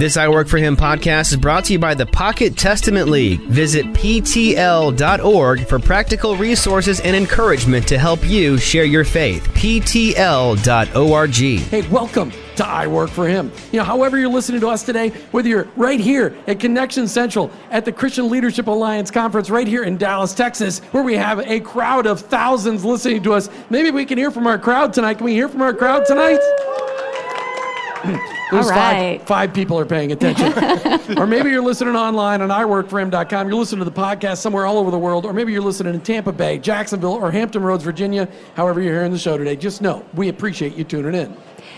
This I Work For Him podcast is brought to you by the Pocket Testament League. Visit PTL.org for practical resources and encouragement to help you share your faith. PTL.org. Hey, welcome to I Work For Him. You know, however you're listening to us today, whether you're right here at Connection Central at the Christian Leadership Alliance Conference right here in Dallas, Texas, where we have a crowd of thousands listening to us. Maybe we can hear from our crowd tonight. Can we hear from our crowd tonight? There's All right. five, five people are paying attention. or maybe you're listening online on iworkforhim.com. You're listening to the podcast somewhere all over the world. Or maybe you're listening in Tampa Bay, Jacksonville, or Hampton Roads, Virginia. However you're hearing the show today, just know we appreciate you tuning in.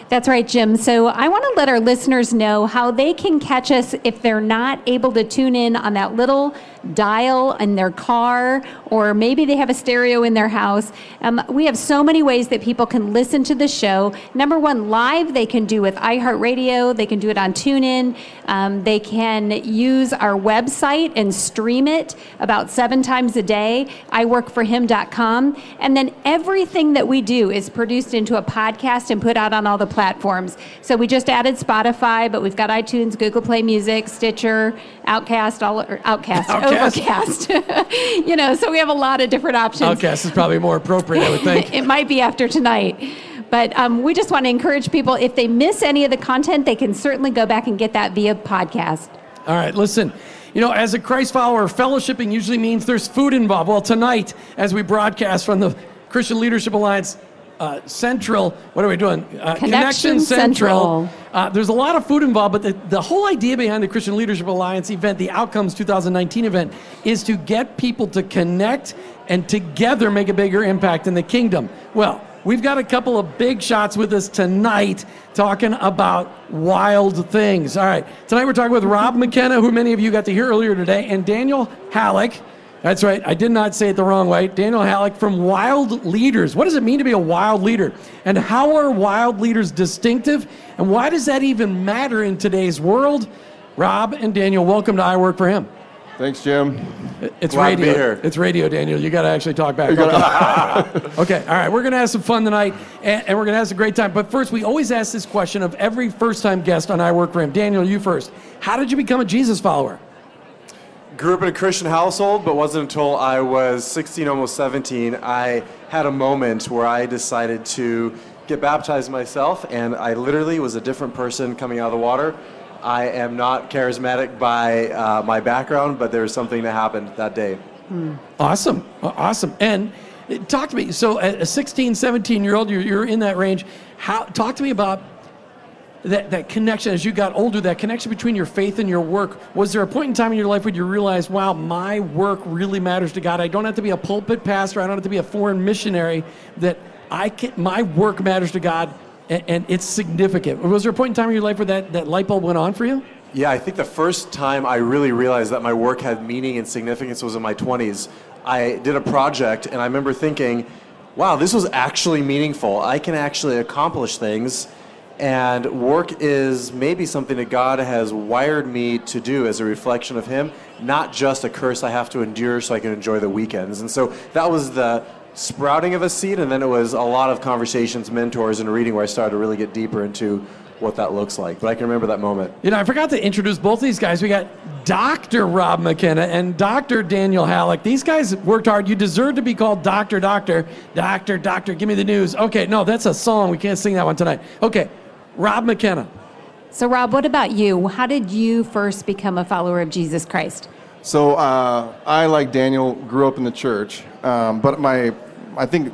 That's right, Jim. So I want to let our listeners know how they can catch us if they're not able to tune in on that little dial in their car, or maybe they have a stereo in their house. Um, we have so many ways that people can listen to the show. Number one, live, they can do with iHeartRadio, they can do it on TuneIn, um, they can use our website and stream it about seven times a day, iworkforhim.com. And then everything that we do is produced into a podcast and put out on all the platforms. So we just added Spotify, but we've got iTunes, Google Play Music, Stitcher, Outcast, all Outcast, Outcast. Overcast. you know, so we have a lot of different options. Outcast is probably more appropriate, I would think. it might be after tonight. But um, we just want to encourage people if they miss any of the content, they can certainly go back and get that via podcast. All right, listen. You know, as a Christ follower, fellowshipping usually means there's food involved. Well, tonight, as we broadcast from the Christian Leadership Alliance uh, Central, what are we doing? Uh, Connection Central. Uh, there's a lot of food involved, but the, the whole idea behind the Christian Leadership Alliance event, the Outcomes 2019 event, is to get people to connect and together make a bigger impact in the kingdom. Well, We've got a couple of big shots with us tonight talking about wild things. All right, tonight we're talking with Rob McKenna, who many of you got to hear earlier today, and Daniel Hallak. That's right, I did not say it the wrong way. Daniel Hallak from Wild Leaders. What does it mean to be a wild leader? And how are wild leaders distinctive? And why does that even matter in today's world? Rob and Daniel, welcome to I Work for Him. Thanks, Jim. It's Glad to be radio. here. It's radio, Daniel. You got to actually talk back. Okay. okay. All right. We're going to have some fun tonight, and, and we're going to have a great time. But first, we always ask this question of every first-time guest on I Work for Him. Daniel, you first. How did you become a Jesus follower? Grew up in a Christian household, but wasn't until I was 16, almost 17, I had a moment where I decided to get baptized myself, and I literally was a different person coming out of the water. I am not charismatic by uh, my background, but there was something that happened that day. Awesome. Awesome. And uh, talk to me. So, a 16, 17 year old, you're, you're in that range. How, talk to me about that, that connection as you got older, that connection between your faith and your work. Was there a point in time in your life when you realized, wow, my work really matters to God? I don't have to be a pulpit pastor, I don't have to be a foreign missionary, that I can, my work matters to God and, and it's significant. Was there a point in time in your life where that, that light bulb went on for you? Yeah, I think the first time I really realized that my work had meaning and significance was in my 20s. I did a project and I remember thinking, wow, this was actually meaningful. I can actually accomplish things. And work is maybe something that God has wired me to do as a reflection of Him, not just a curse I have to endure so I can enjoy the weekends. And so that was the sprouting of a seed, and then it was a lot of conversations, mentors, and reading where I started to really get deeper into what that looks like. But I can remember that moment. You know, I forgot to introduce both these guys. We got Dr. Rob McKenna and Dr. Daniel Hallak. These guys worked hard. You deserve to be called Doctor, Doctor, Doctor, Doctor. Give me the news. Okay, no, that's a song. We can't sing that one tonight. Okay, Rob McKenna. So, Rob, what about you? How did you first become a follower of Jesus Christ? So uh, I, like Daniel, grew up in the church, um, but my, I think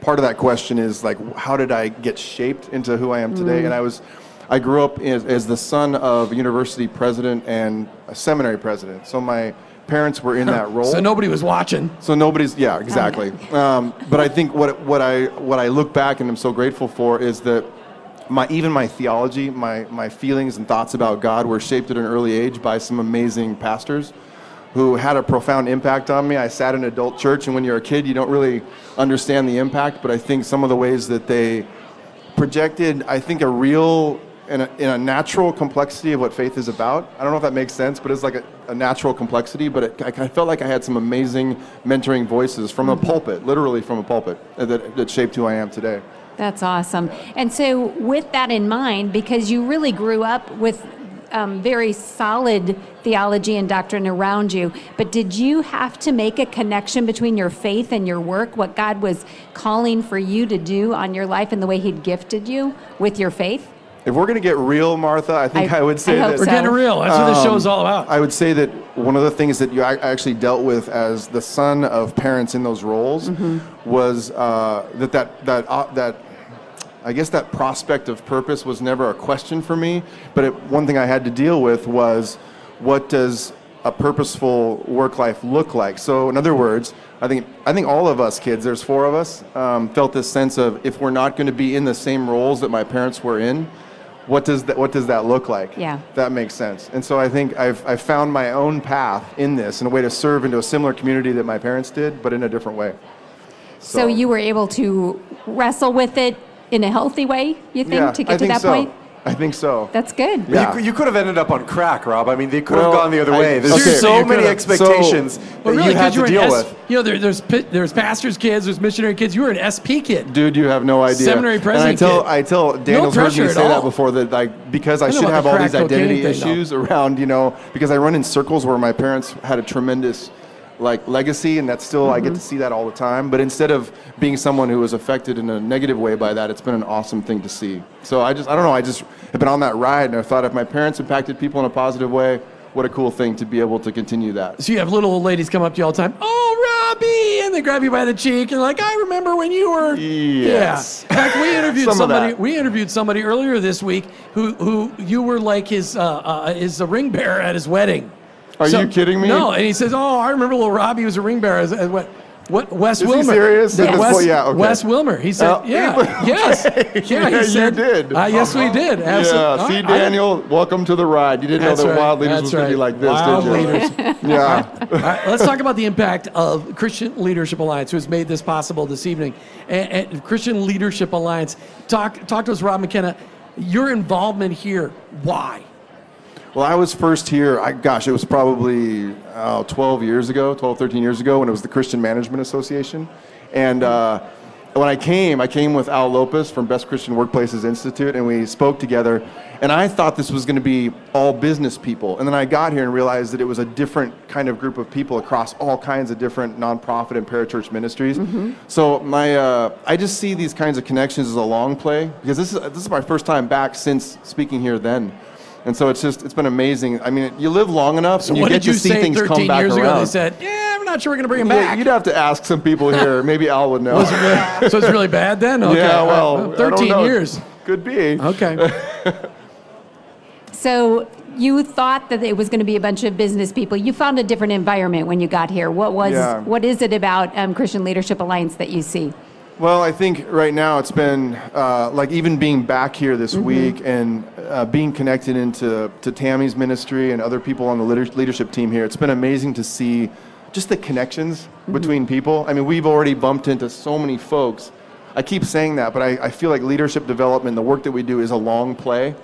part of that question is like, how did I get shaped into who I am today? And I was, I grew up as, as the son of a university president and a seminary president. So my parents were in that role. So nobody was watching. So nobody's yeah exactly. Um, but I think what what I what I look back and I'm so grateful for is that my even my theology, my my feelings and thoughts about God were shaped at an early age by some amazing pastors who had a profound impact on me. I sat in adult church, and when you're a kid, you don't really understand the impact. But I think some of the ways that they projected, I think, a real in a, in a natural complexity of what faith is about. I don't know if that makes sense, but it's like a, a natural complexity. But it, I, I felt like I had some amazing mentoring voices from a mm-hmm. pulpit, literally from a pulpit, that, that shaped who I am today. That's awesome. And so, with that in mind, because you really grew up with um, very solid theology and doctrine around you, but did you have to make a connection between your faith and your work, what God was calling for you to do on your life and the way He'd gifted you with your faith? If we're going to get real, Martha, I think I- I, would say I that We're so. getting real. That's what this Um, show's all about. I would say that one of the things that you actually dealt with as the son of parents in those roles Mm-hmm. was uh, that that that uh, that I guess that prospect of purpose was never a question for me. But it, one thing I had to deal with was what does a purposeful work life look like? So, in other words, I think I think all of us kids, there's four of us, um, felt this sense of if we're not going to be in the same roles that my parents were in, what does that what does that look like? Yeah. That makes sense. And so I think I've, I've found my own path in this and a way to serve into a similar community that my parents did, but in a different way. So, you were able to wrestle with it in a healthy way, you think, yeah, to I get to think that so. point? I think so. That's good. Yeah. You, you could have ended up on crack, Rob. I mean, they could Well, have gone the other I- way. There's okay. so you many could've. expectations Well, that really, you had you to deal S, with. you know, there, there's there's pastors' kids, there's missionary kids. You were an SP kid. Dude, you have no idea. Seminary president And I tell kid. I tell Daniel's heard pressure me say all. that before that like because I, I should have the all these identity cocaine thing, though. issues around, you know, because I run in circles where my parents had a tremendous like legacy and that's still I Mm-hmm. get to see that all the time. But instead of being someone who was affected in a negative way by that, it's been an awesome thing to see. So I just I don't know, I just have been on that ride and I thought if my parents impacted people in a positive way, what a cool thing to be able to continue that. So you have little old ladies come up to you all the time. Oh, Robbie, and they grab you by the cheek and like, I remember when you were. Yes. Yeah. In fact, we interviewed Some somebody. We interviewed somebody earlier this week who who you were like his uh, uh, his ring bearer at his wedding. Are you kidding me? No, and he says, "Oh, I remember little Robbie was a ring bearer." As, as what? What? Wes Is he Willmer. serious? Yeah. Wes, yeah, okay. Wes Willmer. He said, Oh, "Yeah, okay. yes, yeah." Yeah, He you did. Uh, yes, we did. Absolutely. Yeah, see, I- I- Daniel, welcome to the ride. You didn't know that right. Wild Leaders That's was going to be like this, Wild did you? Wild leaders. Yeah. All right, let's talk about the impact of Christian Leadership Alliance, who has made this possible this evening. And, and Christian Leadership Alliance, talk talk to us, Rob McKenna. Your involvement here, why? Well, I was first here, I, gosh, it was probably uh, 12 years ago, 12, 13 years ago, when it was the Christian Management Association. And uh, when I came, I came with Al Lopez from Best Christian Workplaces Institute, and we spoke together. And I thought this was going to be all business people. And then I got here and realized that it was a different kind of group of people across all kinds of different nonprofit and parachurch ministries. So my, uh, I just see these kinds of connections as a long play because this is this is my first time back since speaking here then. And so it's just it's been amazing. I mean, you live long enough, and you what get did you to see say things 13 come back years around. ago? They said, "Yeah, we're not sure we're going to bring him Yeah, back." you'd have to ask some people here. Maybe Al would know. so it's really bad then. Okay. yeah, all right. well, I don't 13 know. years. Could be. Okay. So you thought that it was going to be a bunch of business people. You found a different environment when you got here. What was? Yeah. What is it about um, Christian Leadership Alliance that you see? Well, I think right now it's been uh, like even being back here this Mm-hmm. week and uh, being connected into to Tami's ministry and other people on the leadership team here. It's been amazing to see just the connections Mm-hmm. between people. I mean, we've already bumped into so many folks. I keep saying that, but I, I feel like leadership development, the work that we do, is a long play.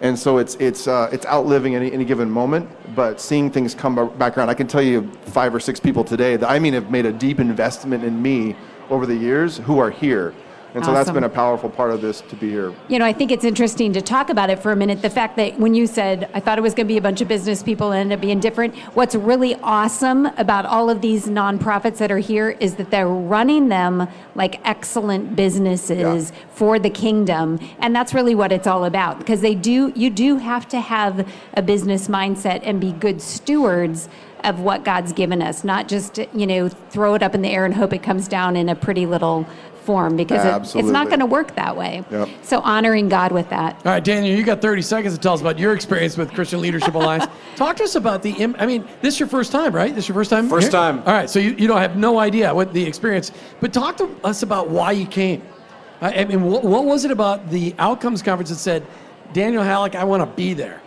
And so it's it's uh, it's outliving any, any given moment, but seeing things come back around. I can tell you five or six people today that I mean have made a deep investment in me over the years who are here, and so that's been a powerful part of this to be here. You know, I think it's interesting to talk about it for a minute. The fact that when you said, I thought it was going to be a bunch of business people and ended up being different. What's really awesome about all of these nonprofits that are here is that they're running them like excellent businesses Yeah. for the kingdom. And that's really what it's all about because they do, you do have to have a business mindset and be good stewards of what God's given us, not just, you know, throw it up in the air and hope it comes down in a pretty little form because it, it's not going to work that way. Yep. So honoring God with that. All right, Daniel, you got 30 seconds to tell us about your experience with Christian Leadership Alliance. Talk to us about the, im- I mean, this is your first time, right? This is your first time? First here? time. All right, so you, you don't have no idea what the experience, but talk to us about why you came. I, I mean, what, what was it about the Outcomes Conference that said, Daniel Hallak, I want to be there?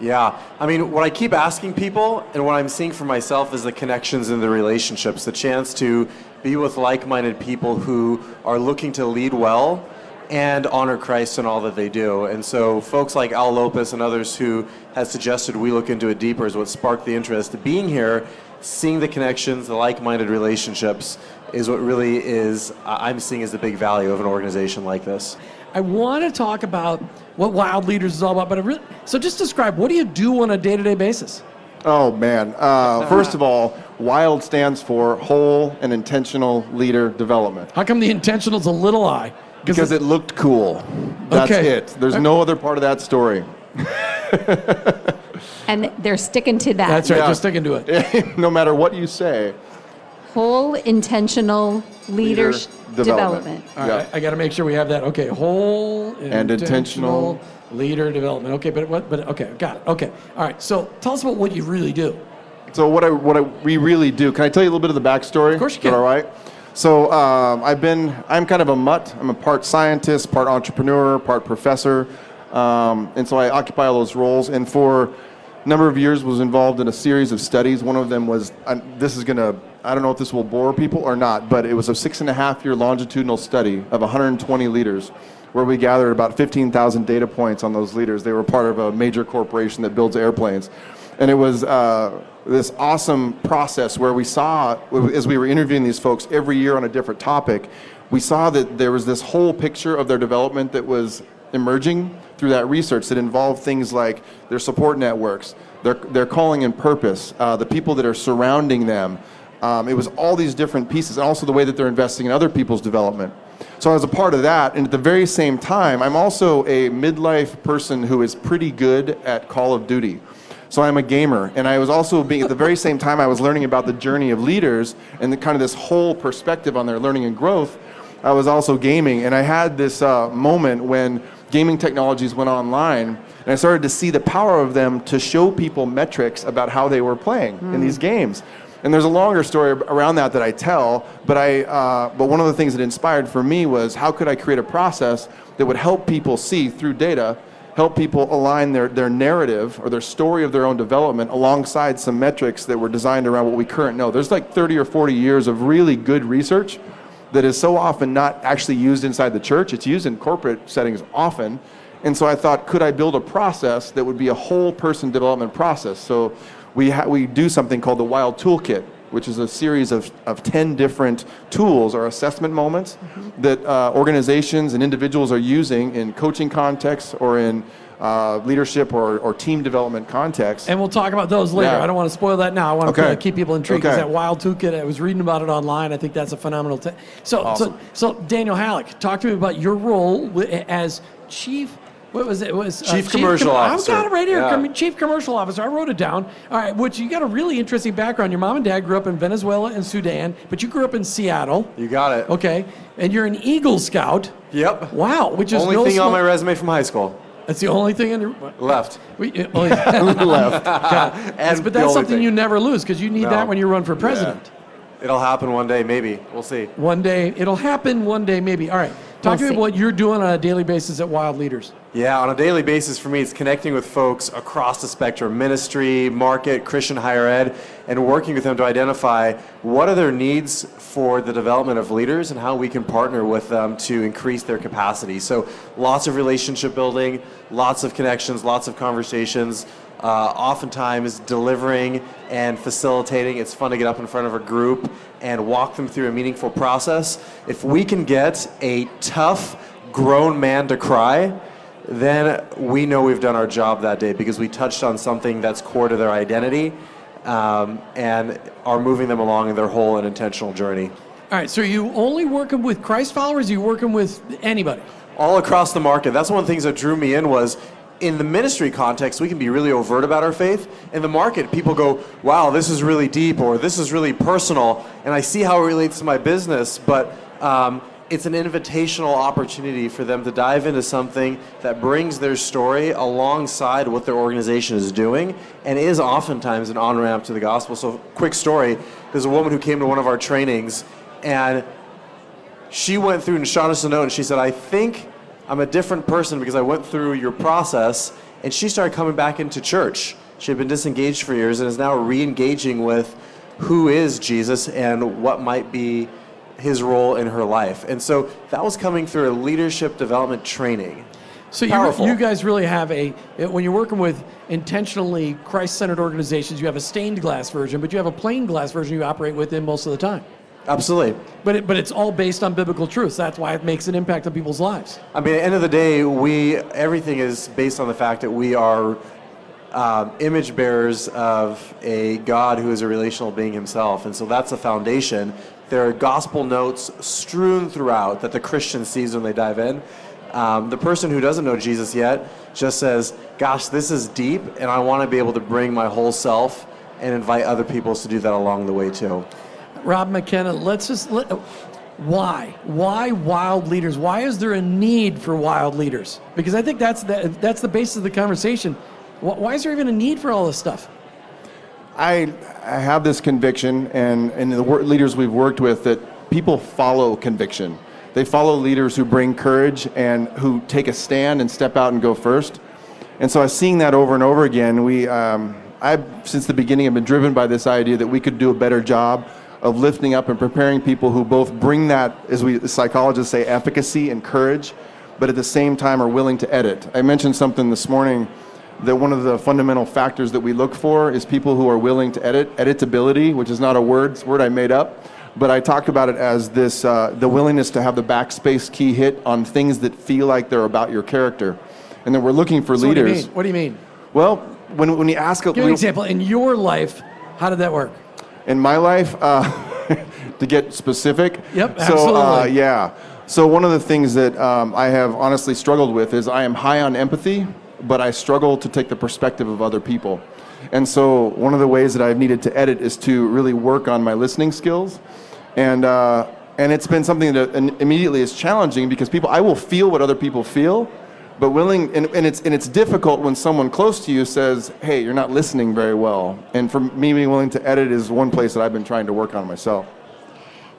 Yeah, I mean, what I keep asking people and what I'm seeing for myself is the connections and the relationships, the chance to be with like minded people who are looking to lead well, and honor Christ in all that they do. And so, folks like Al Lopez and others who has suggested we look into it deeper is what sparked the interest. Being here, seeing the connections, the like-minded relationships, is what really is I'm seeing as the big value of an organization like this. I want to talk about what Wild Leaders is all about, but I really, so just describe what do you do on a day-to-day basis? Oh man! Uh, first of all, WILD stands for Whole and Intentional Leader Development. How come the intentional's a little I? Because it looked cool. That's Okay. it. There's no other part of that story. And they're sticking to that. That's right. Yeah. Just sticking to it. no matter what you say. Whole intentional leadership development. development. All Yeah. I got to make sure we have that. Okay, whole And intentional. leader development. Okay, but what? But okay, got it. Okay, all right. So tell us about what you really do. So what I what I, we really do? Can I tell you a little bit of the backstory? Of course you Is that can. all right. So um, I've been I'm kind of a mutt. I'm a part scientist, part entrepreneur, part professor, um, and so I occupy all those roles. And for a number of years, was involved in a series of studies. One of them was uh, this is gonna I don't know if this will bore people or not, but it was a six and a half year longitudinal study of 120 leaders. Where we gathered about 15,000 data points on those leaders. They were part of a major corporation that builds airplanes. And it was uh, this awesome process where we saw, as we were interviewing these folks every year on a different topic, we saw that there was this whole picture of their development that was emerging through that research that involved things like their support networks, their, their calling and purpose, uh, the people that are surrounding them. Um, it was all these different pieces, and also the way that they're investing in other people's development. So I was a part of that, and at the very same time, I'm also a midlife person who is pretty good at Call of Duty. So I'm a gamer, and I was also being at the very same time I was learning about the journey of leaders and the kind of this whole perspective on their learning and growth. I was also gaming, and I had this uh, moment when gaming technologies went online, and I started to see the power of them to show people metrics about how they were playing in these games. And there's a longer story around that that I tell, but I, uh, but one of the things that inspired for me was how could I create a process that would help people see through data, help people align their, their narrative or their story of their own development alongside some metrics that were designed around what we currently know. There's like 30 or 40 years of really good research that is so often not actually used inside the church. It's used in corporate settings often. And so I thought, could I build a process that would be a whole person development process? So we, ha- we do something called the Wild Toolkit, which is a series of, of 10 different tools or assessment moments that uh, organizations and individuals are using in coaching contexts or in uh, leadership or, or team development context. And we'll talk about those later. Yeah. I don't want to spoil that now. I want Okay. to keep people intrigued. Okay. That Wild Toolkit, I was reading about it online. I think that's a phenomenal. T- so, Awesome. so, so Daniel Hallak, talk to me about your role as chief. What was it? It was uh, Chief Commercial Officer. I've got it right here. Yeah. Com- chief commercial officer. I wrote it down. All right. Which you got a really interesting background. Your mom and dad grew up in Venezuela and Sudan, but you grew up in Seattle. You got it. Okay. And you're an Eagle Scout. Yep. Wow. Which is Only no thing on my resume from high school. That's the only thing in your. Left. We, oh, yeah. left. That's- but that's something thing. you never lose because you need No. that when you run for president. It'll happen one day, maybe. We'll see. One day, it'll happen one day, maybe. All right. Talk We'll me about what you're doing on a daily basis at Wild Leaders. Yeah, on a daily basis for me, it's connecting with folks across the spectrum ministry, market, Christian higher ed, and working with them to identify what are their needs for the development of leaders and how we can partner with them to increase their capacity. So, lots of relationship building, lots of connections, lots of conversations. Uh, oftentimes delivering and facilitating. It's fun to get up in front of a group and walk them through a meaningful process. If we can get a tough, grown man to cry, then we know we've done our job that day because we touched on something that's core to their identity um, and are moving them along in their whole and intentional journey. All right. So are you only working with Christ followers? Or are you working with anybody? all across the market. That's one of the things that drew me in was in the ministry context, we can be really overt about our faith. In the market, people go, wow, this is really deep or this is really personal. And I see how it relates to my business, but um, it's an invitational opportunity for them to dive into something that brings their story alongside what their organization is doing and is oftentimes an on ramp to the gospel. So, quick story there's a woman who came to one of our trainings and she went through and shot us a note and she said, I think I'm a different person because I went through your process. And she started coming back into church. She had been disengaged for years and is now re engaging with who is Jesus and what might be his role in her life. And so that was coming through a leadership development training. So you, you guys really have a when you're working with intentionally Christ-centered organizations, you have a stained glass version, but you have a plain glass version you operate within most of the time. Absolutely. But it, but it's all based on biblical truths. That's why it makes an impact on people's lives. I mean, at the end of the day, we everything is based on the fact that we are um, image bearers of a God who is a relational being himself, and so that's the foundation. There are gospel notes strewn throughout that the Christian sees when they dive in. Um, the person who doesn't know Jesus yet just says, "Gosh, this is deep, and I want to be able to bring my whole self and invite other people to do that along the way too." Rob McKenna, let's just let, why why wild leaders? Why is there a need for wild leaders? Because I think that's the, that's the basis of the conversation. Why is there even a need for all this stuff? I, I have this conviction, and, and the leaders we've worked with, that people follow conviction. They follow leaders who bring courage and who take a stand and step out and go first. And so I was seeing that over and over again. We, um, I, since the beginning, have been driven by this idea that we could do a better job of lifting up and preparing people who both bring that, as we as psychologists say, efficacy and courage, but at the same time are willing to edit. I mentioned something this morning that one of the fundamental factors that we look for is people who are willing to edit. Editability, which is not a word, word I made up, but I talked about it as this uh, the willingness to have the backspace key hit on things that feel like they're about your character. And then we're looking for So what do you leaders. mean? What do you mean? Well, when, when you ask a Give an example. In your life, how did that work? In my life, uh, to get specific. Yep, absolutely. So, uh, yeah. So one of the things that um, I have honestly struggled with is I am high on empathy, but I struggle to take the perspective of other people. And so one of the ways that I've needed to edit is to really work on my listening skills. And, uh, and it's been something that immediately is challenging because people, I will feel what other people feel, but willing, and, and, it's, and it's difficult when someone close to you says, hey, you're not listening very well. And for me, being willing to edit is one place that I've been trying to work on myself.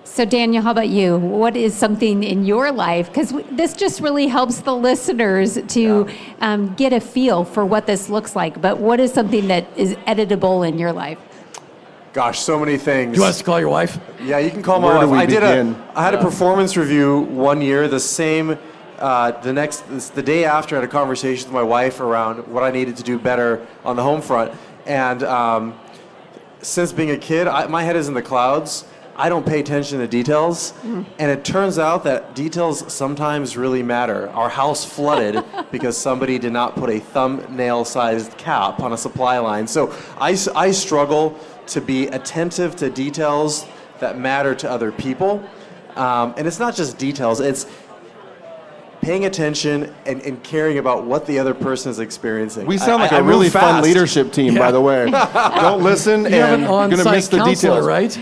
So, Daniel, how about you? What is something in your life? Because this just really helps the listeners to um, get a feel for what this looks like. But what is something that is editable in your life? Gosh, so many things. Do you want us to call your wife? Yeah, you can call my Where do wife. we I did begin? a. I had a performance review one year. The same. Uh, the next, the day after, I had a conversation with my wife around what I needed to do better on the home front. And um, since being a kid, I, my head is in the clouds. I don't pay attention to details, and it turns out that details sometimes really matter. Our house flooded because somebody did not put a thumbnail-sized cap on a supply line. So I struggle to be attentive to details that matter to other people, um, and it's not just details. It's paying attention and, and caring about what the other person is experiencing. We sound I- like I- a I move really fun leadership team, Yeah. by the way. Don't listen You and an you're going to on-site miss the counselor, details. right?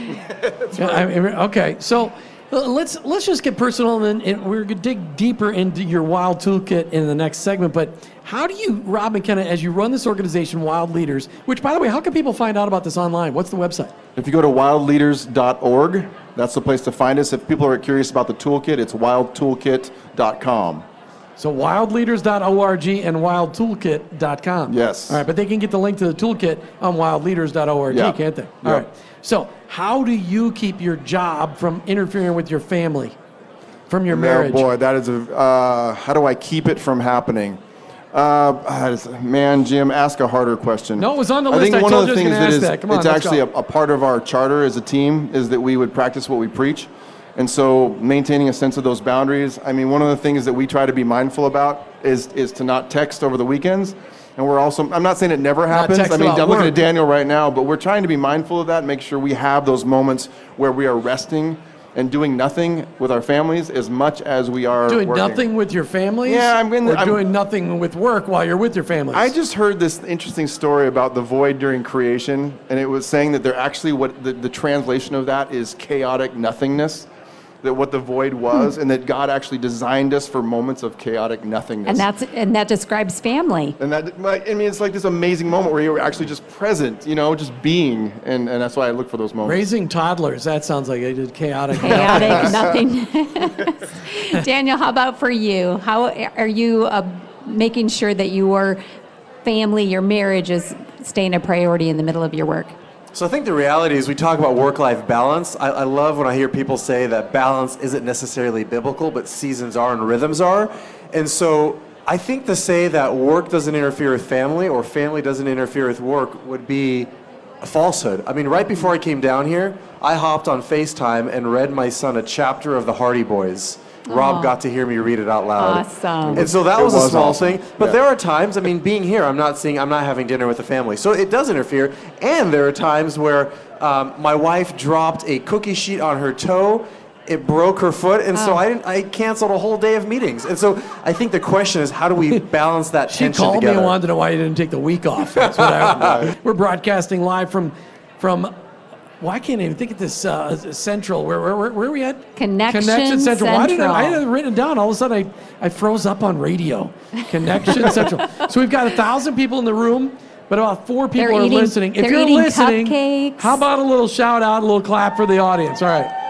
Yeah, I okay, so uh, let's let's just get personal, and, and we're gonna dig deeper into your Wild Toolkit in the next segment. But how do you, Rob McKenna, as you run this organization, Wild Leaders? Which, by the way, how can people find out about this online? What's the website? If you go to wildleaders.org, that's the place to find us. If people are curious about the toolkit, it's wildtoolkit.com. So wildleaders.org and wildtoolkit.com. Yes. All right, but they can get the link to the toolkit on wildleaders.org, Yeah. can't they? All Yeah. right. So how do you keep your job from interfering with your family, from your marriage? Oh boy, that is a. Uh, how do I keep it from happening? Uh, man, Jim, ask a harder question. No, it was on the I list. think I one told of the things that is that. On, it's actually a, a part of our charter as a team is that we would practice what we preach, and so maintaining a sense of those boundaries. I mean, one of the things that we try to be mindful about is is to not text over the weekends. And we're also, I'm not saying it never happens. I mean, I'm looking work. at Daniel right now, but we're trying to be mindful of that, make sure we have those moments where we are resting and doing nothing with our families as much as we are doing working. nothing with your families? Yeah, I'm in the- Or I'm- doing nothing with work while you're with your families? I just heard this interesting story about the void during creation, and it was saying that they're actually what the, the translation of that is chaotic nothingness. That what the void was, and that God actually designed us for moments of chaotic nothingness. And that's and that describes family. And that, like, I mean, it's like this amazing moment where you're actually just present, you know, just being, and, and that's why I look for those moments. Raising toddlers, that sounds like I did chaotic. Chaotic, nothing. Daniel, how about for you? How are you uh, making sure that your family, your marriage is staying a priority in the middle of your work? So I think the reality is we talk about work-life balance. I, I, love when I hear people say that balance isn't necessarily biblical, but seasons are and rhythms are. And so I think to say that work doesn't interfere with family or family doesn't interfere with work would be a falsehood. I mean, right before I came down here, I hopped on FaceTime and read my son a chapter of the Hardy Boys. Rob got to hear me read it out loud. Awesome. And so that was, was a small awesome. thing. But Yeah. there are times, I mean, being here, I'm not seeing, I'm not having dinner with the family. So it does interfere. And there are times where um, my wife dropped a cookie sheet on her toe. It broke her foot, and so Oh. I didn't. I canceled a whole day of meetings, and so I think the question is, how do we balance that She tension called together? me and wanted to know why you didn't take the week off. That's what I, we're broadcasting live from from. Well, I can't even think of this uh, central. Where, where, where, where are we at? Connection Central. Why did I, I had it written down. All of a sudden, I, I froze up on radio. Connection Central. So we've got a thousand people in the room, but about four people They're are eating- listening. If you're listening, cupcakes. how about a little shout out, a little clap for the audience? All right.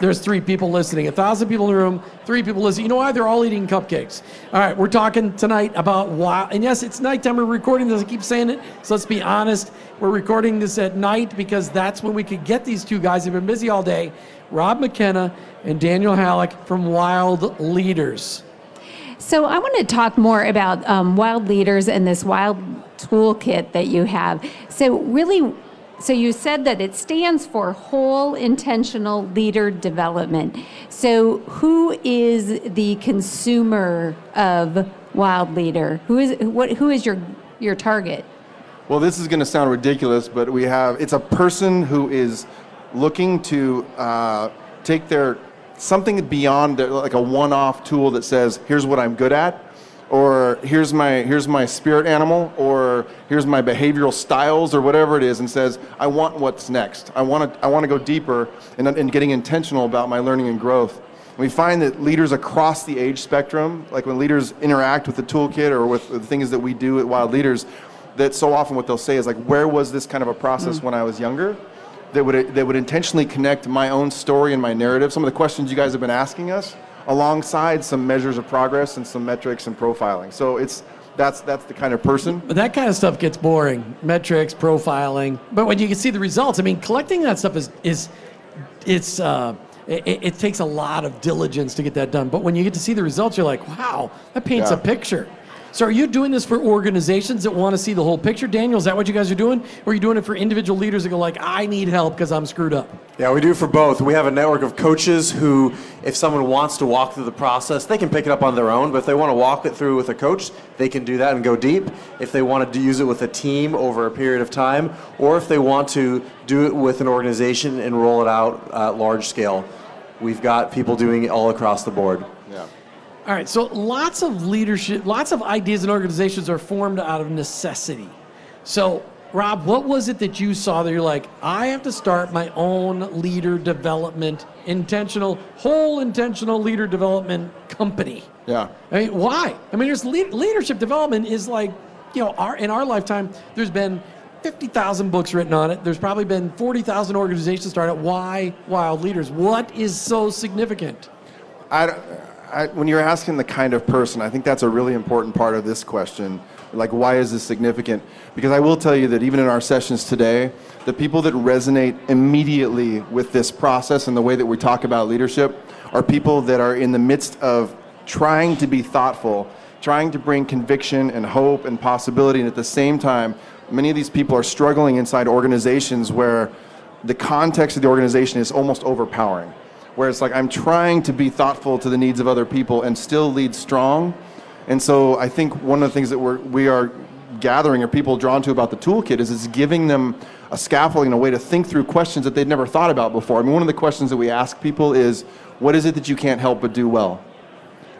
There's three people listening. A thousand people in the room, three people listening. You know why? They're all eating cupcakes. All right, we're talking tonight about why. And yes, it's nighttime. We're recording this. I keep saying it. So let's be honest. We're recording this at night because that's when we could get these two guys. They've been busy all day. Rob McKenna and Daniel Hallak from Wild Leaders. So I want to talk more about um, Wild Leaders and this Wild Toolkit that you have. So really, so you said that it stands for Whole Intentional Leader Development. So who is the consumer of Wild Leader? Who is what? Who is your your target? Well, this is going to sound ridiculous, but we have it's a person who is looking to uh, take their something beyond like a one-off tool that says, "Here's what I'm good at," or "Here's my here's my spirit animal," or "Here's my behavioral styles," or whatever it is, and says, "I want what's next. I want to I want to go deeper and and getting intentional about my learning and growth." We find that leaders across the age spectrum, like when leaders interact with the toolkit or with the things that we do at Wild Leaders, that so often what they'll say is like, where was this kind of a process mm. when I was younger? That would, that would intentionally connect my own story and my narrative, some of the questions you guys have been asking us, alongside some measures of progress and some metrics and profiling. So it's, that's, that's the kind of person. But that kind of stuff gets boring. Metrics, profiling. But when you can see the results, I mean, collecting that stuff is is it's uh, it, it takes a lot of diligence to get that done. But when you get to see the results, you're like, wow, that paints Yeah. a picture. So are you doing this for organizations that want to see the whole picture, Daniel? Is that what you guys are doing? Or are you doing it for individual leaders that go like, I need help because I'm screwed up? Yeah, we do for both. We have a network of coaches who, if someone wants to walk through the process, they can pick it up on their own. But if they want to walk it through with a coach, they can do that and go deep. If they want to use it with a team over a period of time, or if they want to do it with an organization and roll it out at large scale, we've got people doing it all across the board. All right, so lots of leadership, lots of ideas and organizations are formed out of necessity. So, Rob, what was it that you saw that you're like, I have to start my own leader development, intentional, whole intentional leader development company? Yeah. I mean, why? I mean, there's lead, leadership development is like, you know, our in our lifetime, there's been 50,000 books written on it. There's probably been 40,000 organizations started. Why Wild Leaders? What is so significant? I, I, when you're asking the kind of person, I think that's a really important part of this question. Like, why is this significant? Because I will tell you that even in our sessions today, the people that resonate immediately with this process and the way that we talk about leadership are people that are in the midst of trying to be thoughtful, trying to bring conviction and hope and possibility, and at the same time, many of these people are struggling inside organizations where the context of the organization is almost overpowering where it's like I'm trying to be thoughtful to the needs of other people and still lead strong. And so I think one of the things that we're, we are gathering or people drawn to about the toolkit is it's giving them a scaffolding, and a way to think through questions that they'd never thought about before. I mean, one of the questions that we ask people is, what is it that you can't help but do well?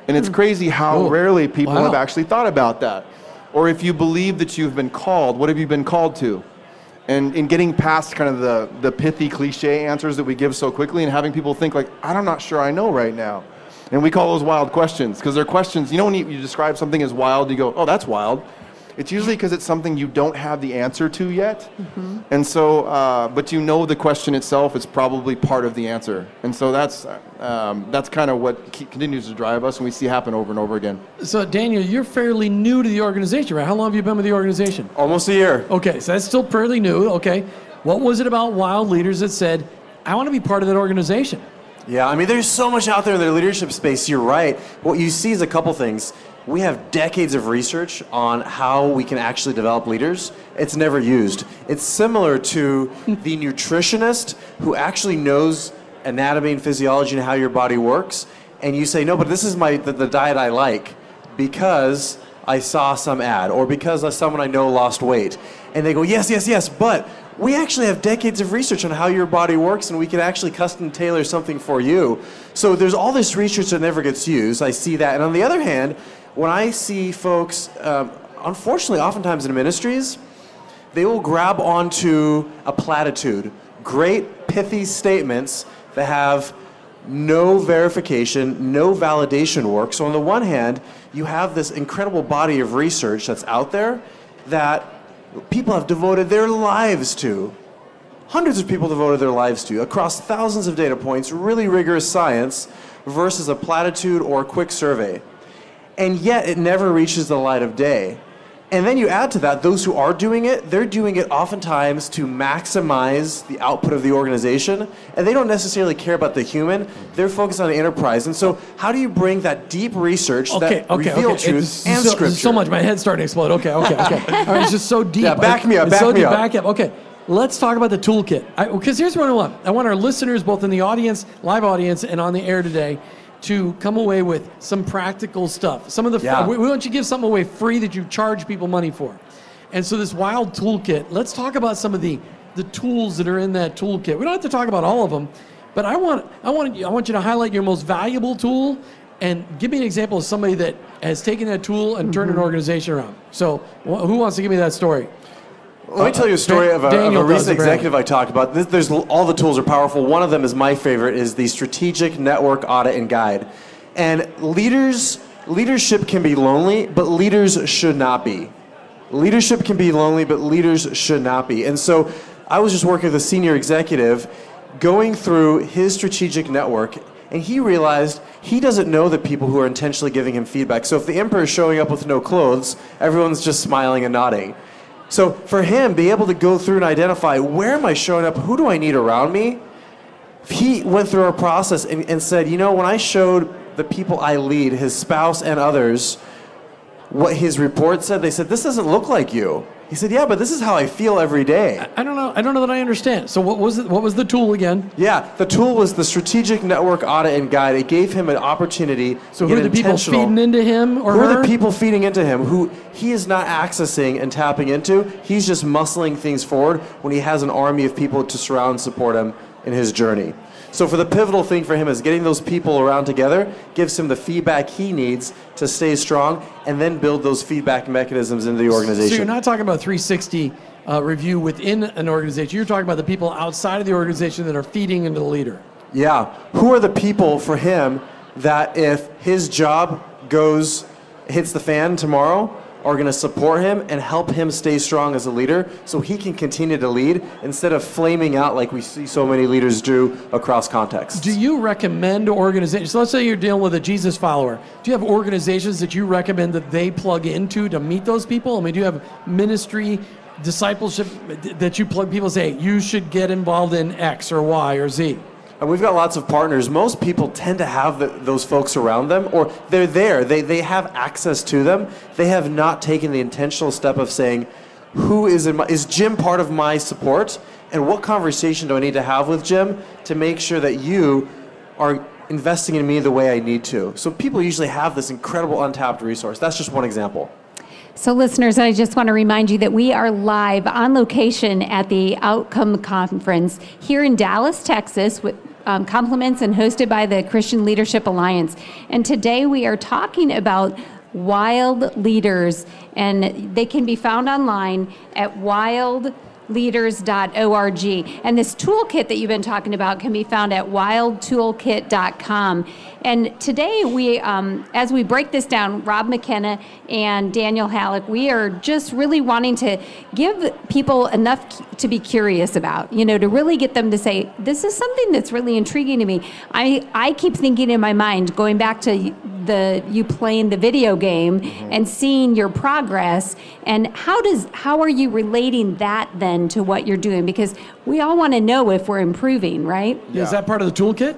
And it's hmm. crazy how Oh, rarely people wow. have actually thought about that. Or if you believe that you've been called, what have you been called to? And in getting past kind of the, the pithy cliche answers that we give so quickly and having people think like, I'm not sure I know right now. And we call those wild questions because they're questions, you know when you, you describe something as wild, you go, oh, that's wild. It's usually because it's something you don't have the answer to yet. And so, uh, but you know the question itself is probably part of the answer. And so that's, um, that's kind of what ke- continues to drive us and we see happen over and over again. So, Daniel, you're fairly new to the organization, right? How long have you been with the organization? Almost a year. Okay, so that's still fairly new. Okay. What was it about Wild Leaders that said, I want to be part of that organization? Yeah, I mean, there's so much out there in the leadership space. You're right. What you see is a couple things. We have decades of research on how we can actually develop leaders. It's never used. It's similar to the nutritionist who actually knows anatomy and physiology and how your body works. And you say, no, but this is my the, the diet I like because I saw some ad or because someone I know lost weight. And they go, yes, yes, yes, but we actually have decades of research on how your body works and we can actually custom tailor something for you. So there's all this research that never gets used. I see that. And on the other hand, when I see folks, um, unfortunately, oftentimes in ministries, they will grab onto a platitude, great pithy statements that have no verification, no validation work. So on the one hand, you have this incredible body of research that's out there that people have devoted their lives to. Hundreds of people devoted their lives to across thousands of data points, really rigorous science versus a platitude or a quick survey. And yet it never reaches the light of day. And then you add to that, those who are doing it, they're doing it oftentimes to maximize the output of the organization, and they don't necessarily care about the human. They're focused on the enterprise. And so, how do you bring that deep research Okay, that okay, reveal okay. truth It's and so, scripture? So much, my head's starting to explode. Okay, okay, okay. All right, it's just so deep. Yeah, back me up, It's back so me deep. up. Back up. Okay, let's talk about the toolkit. Because here's what I want. I want our listeners, both in the audience, live audience, and on the air today, to come away with some practical stuff. Some of the Yeah. we, we want you to give something away free that you charge people money for. And so this wild toolkit. Let's talk about some of the the tools that are in that toolkit. We don't have to talk about all of them, but I want I want I want you to highlight your most valuable tool and give me an example of somebody that has taken that tool and turned an Mm-hmm. organization around. So, wh- who wants to give me that story? Let me tell you a story of a, of a recent executive I talked about. This, there's all the tools are powerful. One of them is my favorite is the strategic network audit and guide. And leaders leadership can be lonely, but leaders should not be. Leadership can be lonely, but leaders should not be. And so I was just working with a senior executive going through his strategic network, and he realized he doesn't know the people who are intentionally giving him feedback. So if the emperor is showing up with no clothes, everyone's just smiling and nodding. So for him, be able to go through and identify where am I showing up? Who do I need around me? He went through a process and, and said, you know, when I showed the people I lead, his spouse and others, what his report said, they said, this doesn't look like you. He said, yeah, but this is how I feel every day. I don't know. I don't know that I understand. So, what was it? What was the tool again? Yeah, the tool was the strategic network audit and guide. It gave him an opportunity So, who are the people feeding into him or Who are the people feeding into him who he is not accessing and tapping into? He's just muscling things forward when he has an army of people to surround and support him in his journey. So, for the pivotal thing for him is getting those people around together gives him the feedback he needs to stay strong and then build those feedback mechanisms into the organization. So you're not talking about 360 uh, review within an organization. You're talking about the people outside of the organization that are feeding into the leader. Yeah. Who are the people for him that if his job goes, hits the fan tomorrow, are going to support him and help him stay strong as a leader so he can continue to lead instead of flaming out like we see so many leaders do across contexts? Do you recommend organizations? So let's say you're dealing with a Jesus follower. Do you have organizations that you recommend that they plug into to meet those people? I mean, do you have ministry, discipleship that you plug people say you should get involved in X or Y or Z? And we've got lots of partners. Most people tend to have the, those folks around them, or they're there. They, they have access to them. They have not taken the intentional step of saying, who is in my, is Jim part of my support? And what conversation do I need to have with Jim to make sure that you are investing in me the way I need to? So people usually have this incredible untapped resource. That's just one example. So, listeners, I just want to remind you that we are live on location at the Outcome Conference here in Dallas, Texas, with um, compliments and hosted by the Christian Leadership Alliance. And today we are talking about wild leaders, and they can be found online at wild leaders.org. And this toolkit that you've been talking about can be found at wildtoolkit.com. And today, we, um, as we break this down, Rob McKenna and Daniel Hallak, we are just really wanting to give people enough to be curious about, you know, to really get them to say, this is something that's really intriguing to me. I, I keep thinking in my mind, going back to the you playing the video game mm-hmm. and seeing your progress and how does how are you relating that then to what you're doing because we all want to know if we're improving right yeah. is that part of the toolkit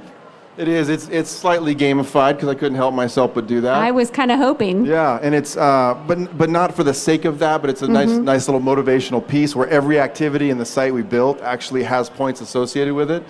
it is. It's it's slightly gamified because I couldn't help myself but do that. I was kind of hoping. Yeah, and it's uh, but but not for the sake of that. But it's a mm-hmm. nice nice little motivational piece where every activity in the site we built actually has points associated with it.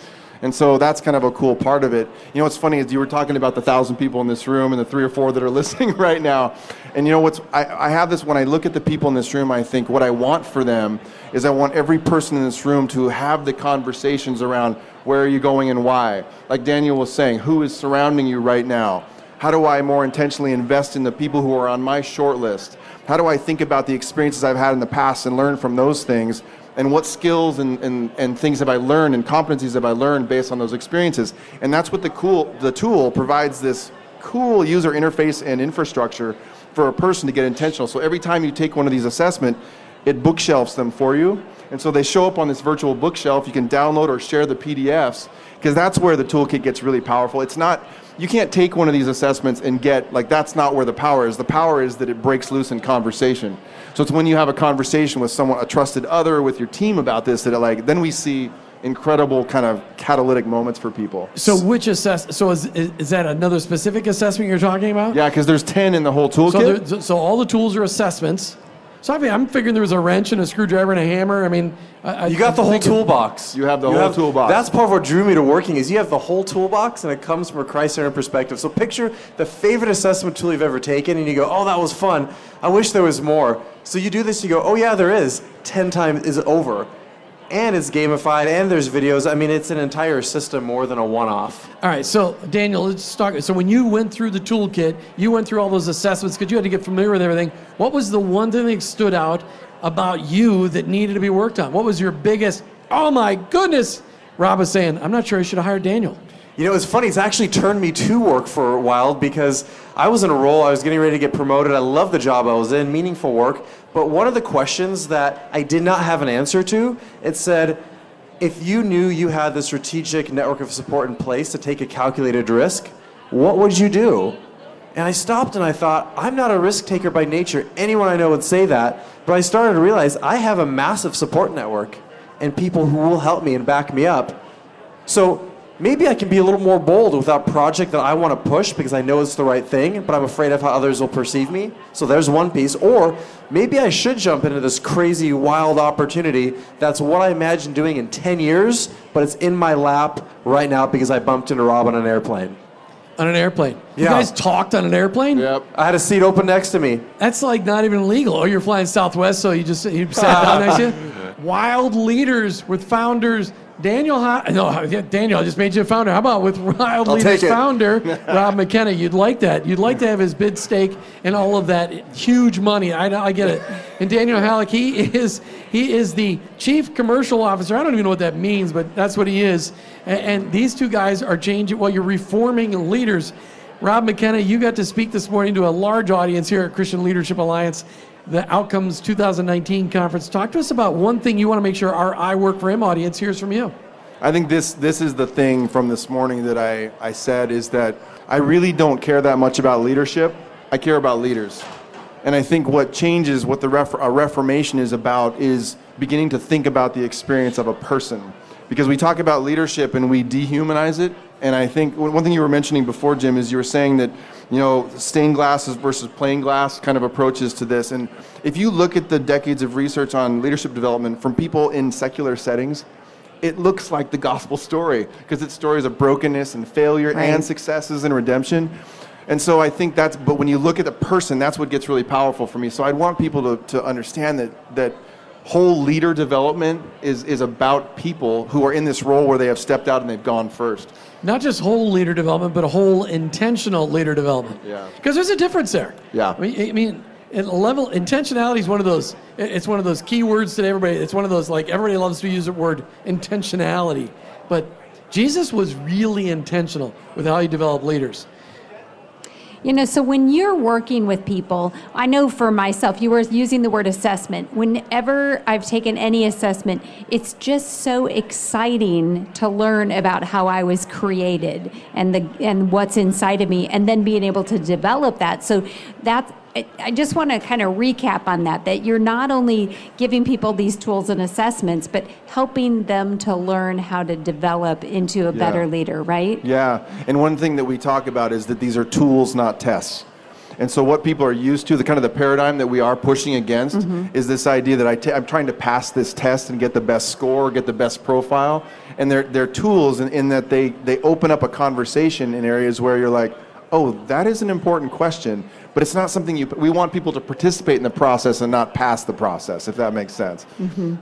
And so that's kind of a cool part of it. You know what's funny is you were talking about the thousand people in this room and the three or four that are listening right now. And you know what's I, I have this when I look at the people in this room, I think what I want for them is I want every person in this room to have the conversations around where are you going and why. Like Daniel was saying, who is surrounding you right now? How do I more intentionally invest in the people who are on my short list? How do I think about the experiences I've had in the past and learn from those things and what skills and, and, and things have I learned and competencies have I learned based on those experiences. And that's what the cool the tool provides this cool user interface and infrastructure for a person to get intentional. So every time you take one of these assessment, it bookshelves them for you. And so they show up on this virtual bookshelf. You can download or share the PDFs because that's where the toolkit gets really powerful. It's not you can't take one of these assessments and get like that's not where the power is. The power is that it breaks loose in conversation. So it's when you have a conversation with someone, a trusted other, with your team about this that it, like then we see incredible kind of catalytic moments for people. So which assess? So is, is, is that another specific assessment you're talking about? Yeah, because there's ten in the whole toolkit. So, so all the tools are assessments. So I mean, I'm figuring there was a wrench and a screwdriver and a hammer. I mean, I, you got the whole toolbox. You have the you whole have, toolbox. That's part of what drew me to working is you have the whole toolbox and it comes from a Christ-centered perspective. So picture the favorite assessment tool you've ever taken and you go, oh, that was fun. I wish there was more. So you do this, you go, oh yeah, there is. Ten times is over and it's gamified and there's videos. I mean, it's an entire system more than a one-off. All right, so Daniel, let's start. So when you went through the toolkit, you went through all those assessments because you had to get familiar with everything. What was the one thing that stood out about you that needed to be worked on? What was your biggest? Oh my goodness! Rob was saying, I'm not sure I should have hired Daniel. You know, it's funny. It's actually turned me to work for a while because I was in a role. I was getting ready to get promoted. I love the job I was in, meaningful work. But one of the questions that I did not have an answer to, it said, if you knew you had the strategic network of support in place to take a calculated risk, what would you do? And I stopped and I thought, I'm not a risk taker by nature. Anyone I know would say that. But I started to realize I have a massive support network and people who will help me and back me up. So maybe I can be a little more bold with that project that I want to push because I know it's the right thing, but I'm afraid of how others will perceive me. So there's one piece. Or maybe I should jump into this crazy, wild opportunity that's what I imagine doing in 10 years, but it's in my lap right now because I bumped into Rob on an airplane. On an airplane. Yeah. You guys talked on an airplane? Yep. I had a seat open next to me. That's like not even illegal. Oh, you're flying Southwest, so you just you sat down next to you? Wild leaders with founders Daniel, no, Daniel, I just made you a founder. How about with Wild I'll Leaders founder Rob McKenna? You'd like that. You'd like to have his bid stake and all of that huge money. I, I get it. And Daniel Hallak, he is he is the chief commercial officer. I don't even know what that means, but that's what he is. And, and these two guys are changing. Well, you're reforming leaders. Rob McKenna, you got to speak this morning to a large audience here at Christian Leadership Alliance the Outcomes 2019 conference. Talk to us about one thing you want to make sure our I Work for Him audience hears from you. I think this this is the thing from this morning that I, I said is that I really don't care that much about leadership. I care about leaders. And I think what changes, what the ref, a reformation is about, is beginning to think about the experience of a person. Because we talk about leadership and we dehumanize it. And I think one thing you were mentioning before, Jim, is you were saying that you know, stained glasses versus plain glass kind of approaches to this. And if you look at the decades of research on leadership development from people in secular settings, it looks like the gospel story because it's stories of brokenness and failure right. and successes and redemption. And so I think that's, but when you look at the person, that's what gets really powerful for me. So I'd want people to, to understand that, that whole leader development is, is about people who are in this role where they have stepped out and they've gone first not just whole leader development, but a whole intentional leader development. Yeah. Because there's a difference there. Yeah. I mean, I mean, level intentionality is one of those. It's one of those key words that everybody. It's one of those like everybody loves to use the word intentionality, but Jesus was really intentional with how he developed leaders. You know, so when you're working with people, I know for myself, you were using the word assessment. Whenever I've taken any assessment, it's just so exciting to learn about how I was created and the and what's inside of me, and then being able to develop that. So that's I- just want to kind of recap on that that you're not only giving people these tools and assessments, but helping them to learn how to develop into a better leader, right? Yeah, and one thing that we talk about is that these are tools, not tests. And so, what people are used to, the kind of the paradigm that we are pushing against, Mm-hmm. is this idea that I t- I'm trying to pass this test and get the best score, get the best profile. And they're, they're tools in, in that they, they open up a conversation in areas where you're like, oh, that is an important question, but it's not something you. We want people to participate in the process and not pass the process, if that makes sense. Mm-hmm.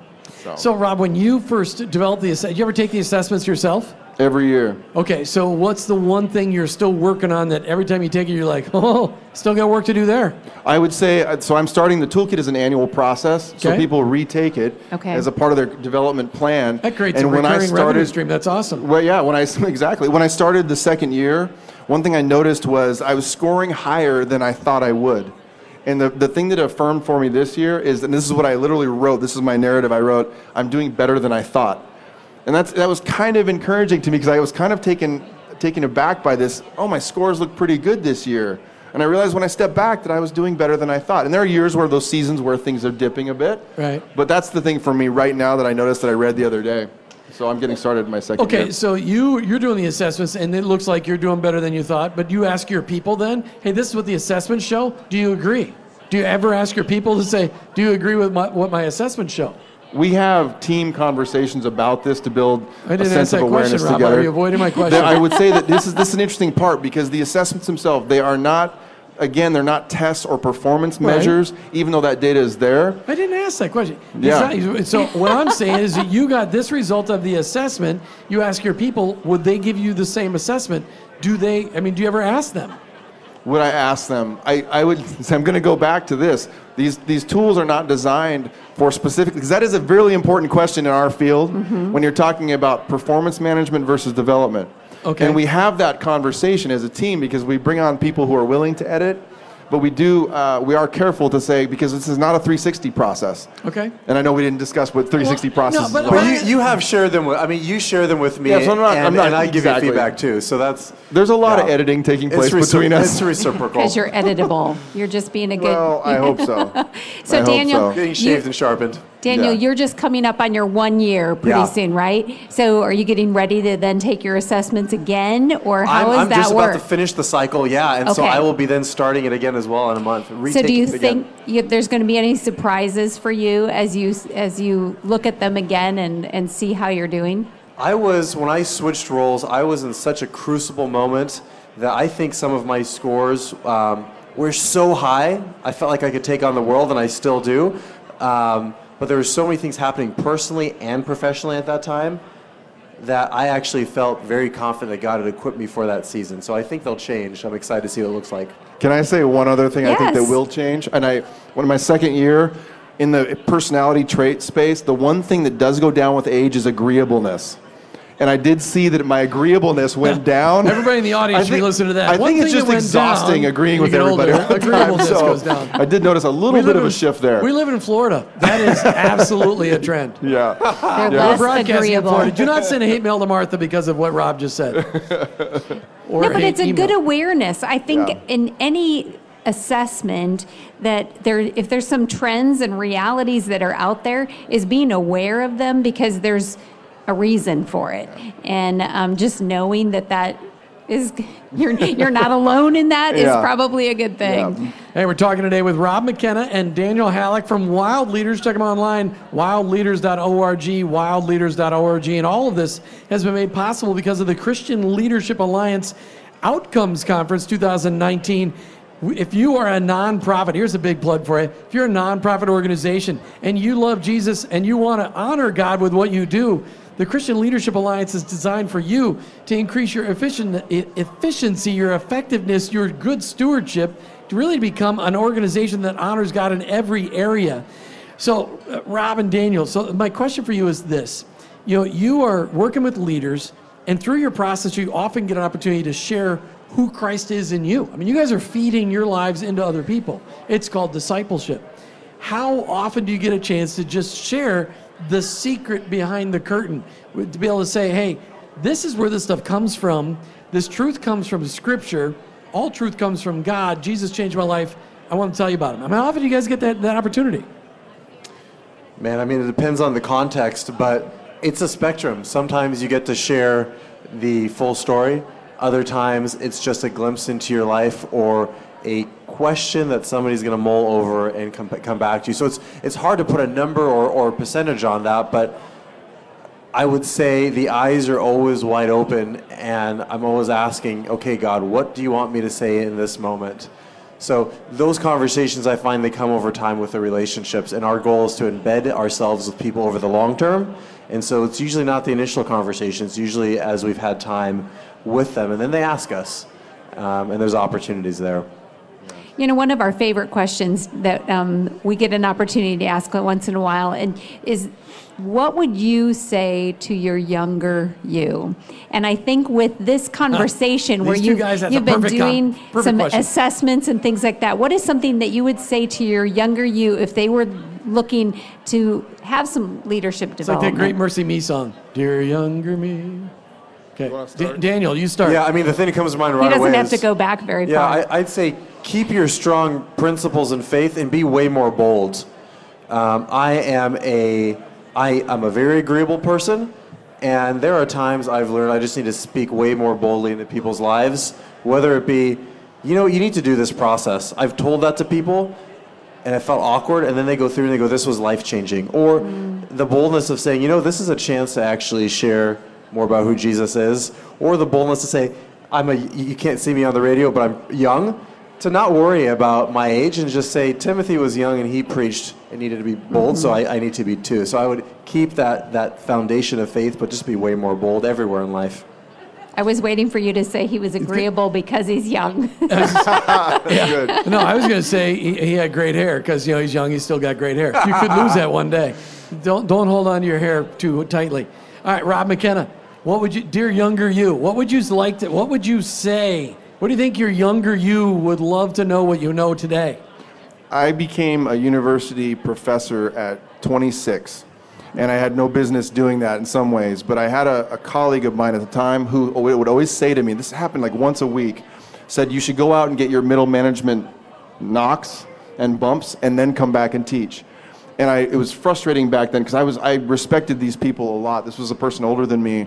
So, Rob, when you first developed the, ass- did you ever take the assessments yourself? Every year. Okay, so what's the one thing you're still working on that every time you take it, you're like, oh, still got work to do there? I would say uh, so. I'm starting the toolkit as an annual process, so people retake it Okay. as a part of their development plan. That creates and a when I recurring revenue stream. That's awesome. Well, yeah. When I exactly when I started the second year, one thing I noticed was I was scoring higher than I thought I would. And the, the thing that affirmed for me this year is, and this is what I literally wrote. This is my narrative I wrote. I'm doing better than I thought, and that's that was kind of encouraging to me because I was kind of taken taken aback by this. Oh, my scores look pretty good this year. And I realized when I stepped back that I was doing better than I thought. And there are years where those seasons where things are dipping a bit. Right. But that's the thing for me right now that I noticed that I read the other day. So I'm getting started in my second Okay, year. so you you're doing the assessments, and it looks like you're doing better than you thought. But you ask your people then, hey, this is what the assessments show. Do you agree? Do you ever ask your people to say, do you agree with my, what my assessments show? We have team conversations about this to build a sense of question, awareness Rob. together. Are you avoiding my question? I would say that this is this is an interesting part because the assessments themselves they are not again they're not tests or performance Right. measures even though that data is there. I didn't ask that question. Yeah. not- so what I'm saying is that you got this result of the assessment. You ask your people, would they give you the same assessment? Do they? I mean, do you ever ask them? Would I ask them? I, I would say I'm going to go back to this. These these tools are not designed for specific because that is a really important question in our field Mm-hmm. when you're talking about performance management versus development. Okay. And we have that conversation as a team because we bring on people who are willing to edit, but we do uh, we are careful to say because this is not a 360 process. Okay. And I know we didn't discuss what 360 Well, no, but- But you, you have shared them with, I mean, you share them with me, Yeah, so I'm not- and, I'm not- and I give exactly. you feedback too. So that's. There's a lot of editing taking place it's between us. It's reciprocal. Because you're editable. You're just being a good. well, I hope so. so I hope Daniel, so. Getting you- shaved and sharpened. Daniel, Yeah. you're just coming up on your one year pretty Yeah. soon, right? So are you getting ready to then take your assessments again, or how I'm, I'm that just work? about to finish the cycle, yeah, and so I will be then starting it again as well in a month. so do you think you, there's going to be any surprises for you as you as you look at them again and, and see how you're doing? I was when I switched roles. I was in such a crucible moment that I think some of my scores um, were so high. I felt like I could take on the world, and I still do. Um, but there were so many things happening personally and professionally at that time that I actually felt very confident that God had equipped me for that season. So I think they'll change. I'm excited to see what it looks like. Can I say one other thing I think that will change? And I, when my second year in the personality trait space, the one thing that does go down with age is agreeableness. And I did see that my agreeableness went down. Everybody in the audience I should think- listen to that. I One think it's just exhausting down, agreeing with everybody. older, all the time. agreeableness So goes down. I did notice a little bit live of a in- shift there. We live in Florida. That is absolutely a trend. yeah. They're We're less broadcasting in agreeable. Florida. Do not send a hate mail to Martha because of what Rob just said. Or No, but it's a email. good awareness. I think Yeah. in any assessment that there if there's some trends and realities that are out there is being aware of them because there's a reason for it and um, just knowing that that is you're you're not alone in that is Yeah. probably a good thing Yeah. Hey, we're talking today with Rob McKenna and Daniel Hallak from Wild Leaders. Check them online, wildleaders.org, wildleaders.org. And all of this has been made possible because of the Christian Leadership Alliance Outcomes Conference 2019. If you are a nonprofit, here's a big plug for you. If you're a nonprofit organization and you love Jesus and you want to honor God with what you do, the Christian Leadership Alliance is designed for you to increase your efficient, efficiency, your effectiveness, your good stewardship, to really become an organization that honors God in every area. So, uh, Rob and Daniel, so my question for you is this. You know, you are working with leaders, and through your process, you often get an opportunity to share who Christ is in you. I mean, you guys are feeding your lives into other people. It's called discipleship. How often do you get a chance to just share the secret behind the curtain? To be able to say, hey, this is where this stuff comes from. This truth comes from Scripture. All truth comes from God. Jesus changed my life. I want to tell you about him. I mean, how often do you guys get that, that opportunity? Man, I mean, it depends on the context, but it's a spectrum. Sometimes you get to share the full story. Other times it's just a glimpse into your life or a question that somebody's going to mull over and come, come back to you. So it's, it's hard to put a number or, or percentage on that, but I would say the eyes are always wide open, and I'm always asking, okay, God, what do you want me to say in this moment? So those conversations, I find they come over time with the relationships, and our goal is to embed ourselves with people over the long term. And so it's usually not the initial conversation; it's usually as we've had time with them, and then they ask us, um, and there's opportunities there. You know, one of our favorite questions that um, we get an opportunity to ask once in a while, and is, what would you say to your younger you? And I think with this conversation, where you guys, that's you've been perfect con- doing some question. assessments and things like that, what is something that you would say to your younger you if they were looking to have some leadership development? It's like that great Mercy Me song, Dear Younger Me. Okay, wanna Da- start? Daniel, you start. Yeah, I mean the thing that comes to mind right away. he doesn't away have is, to go back very Yeah, far. I, I'd say keep your strong principles and faith and be way more bold. Um, I am a I am a very agreeable person, and there are times I've learned I just need to speak way more boldly into people's lives. Whether it be, you know, you need to do this process. I've told that to people, and it felt awkward, and then they go through and they go, "This was life changing," or the boldness of saying, "You know, this is a chance to actually share more about who Jesus is," or the boldness to say, "I'm a you can't see me on the radio, but I'm young." To not worry about my age and just say Timothy was young and he preached and needed to be bold, so I, I need to be too. So I would keep that that foundation of faith, but just be way more bold everywhere in life. I was waiting for you to say he was agreeable because he's young. Good. No, I was going to say he, he had great hair because you know he's young. He's still got great hair. You could lose that one day. Don't don't hold on to your hair too tightly. All right, Rob McKenna, what would you, dear younger you, what would you like to, what would you say? What do you think your younger you would love to know what you know today? I became a university professor at 26, and I had no business doing that in some ways. But I had a, a colleague of mine at the time who would always say to me, this happened like once a week, said, You should go out and get your middle management knocks and bumps and then come back and teach. And I, it was frustrating back then because I, was, I respected these people a lot. This was a person older than me.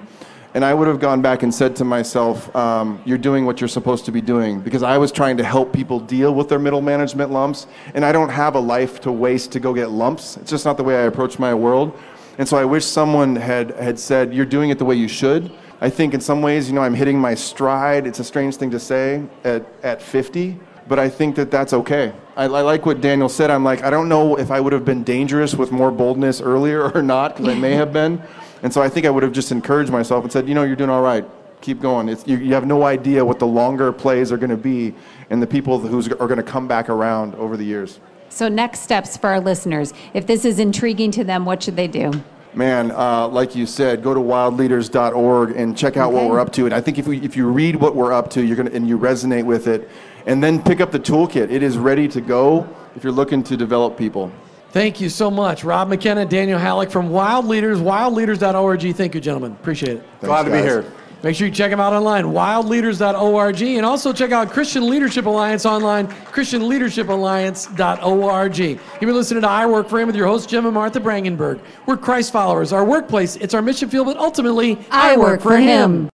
And I would have gone back and said to myself, um, You're doing what you're supposed to be doing. Because I was trying to help people deal with their middle management lumps. And I don't have a life to waste to go get lumps. It's just not the way I approach my world. And so I wish someone had, had said, You're doing it the way you should. I think in some ways, you know, I'm hitting my stride. It's a strange thing to say at, at 50, but I think that that's okay. I, I like what Daniel said. I'm like, I don't know if I would have been dangerous with more boldness earlier or not, because I may have been. And so I think I would have just encouraged myself and said, you know, you're doing all right. Keep going. It's, you, you have no idea what the longer plays are going to be and the people who are going to come back around over the years. so, next steps for our listeners. If this is intriguing to them, what should they do? Man, uh, like you said, go to wildleaders.org and check out what we're up to. And I think if, we, if you read what we're up to, you're gonna and you resonate with it, and then pick up the toolkit. It is ready to go if you're looking to develop people. Thank you so much, Rob McKenna, Daniel Hallak from Wild Leaders, wildleaders.org. Thank you, gentlemen. Appreciate it. Glad to be here. Make sure you check them out online, wildleaders.org, and also check out Christian Leadership Alliance online, christianleadershipalliance.org. You've been listening to I Work for Him with your host, Jim and Martha Brangenberg. We're Christ followers. Our workplace, it's our mission field, but ultimately, I work for Him.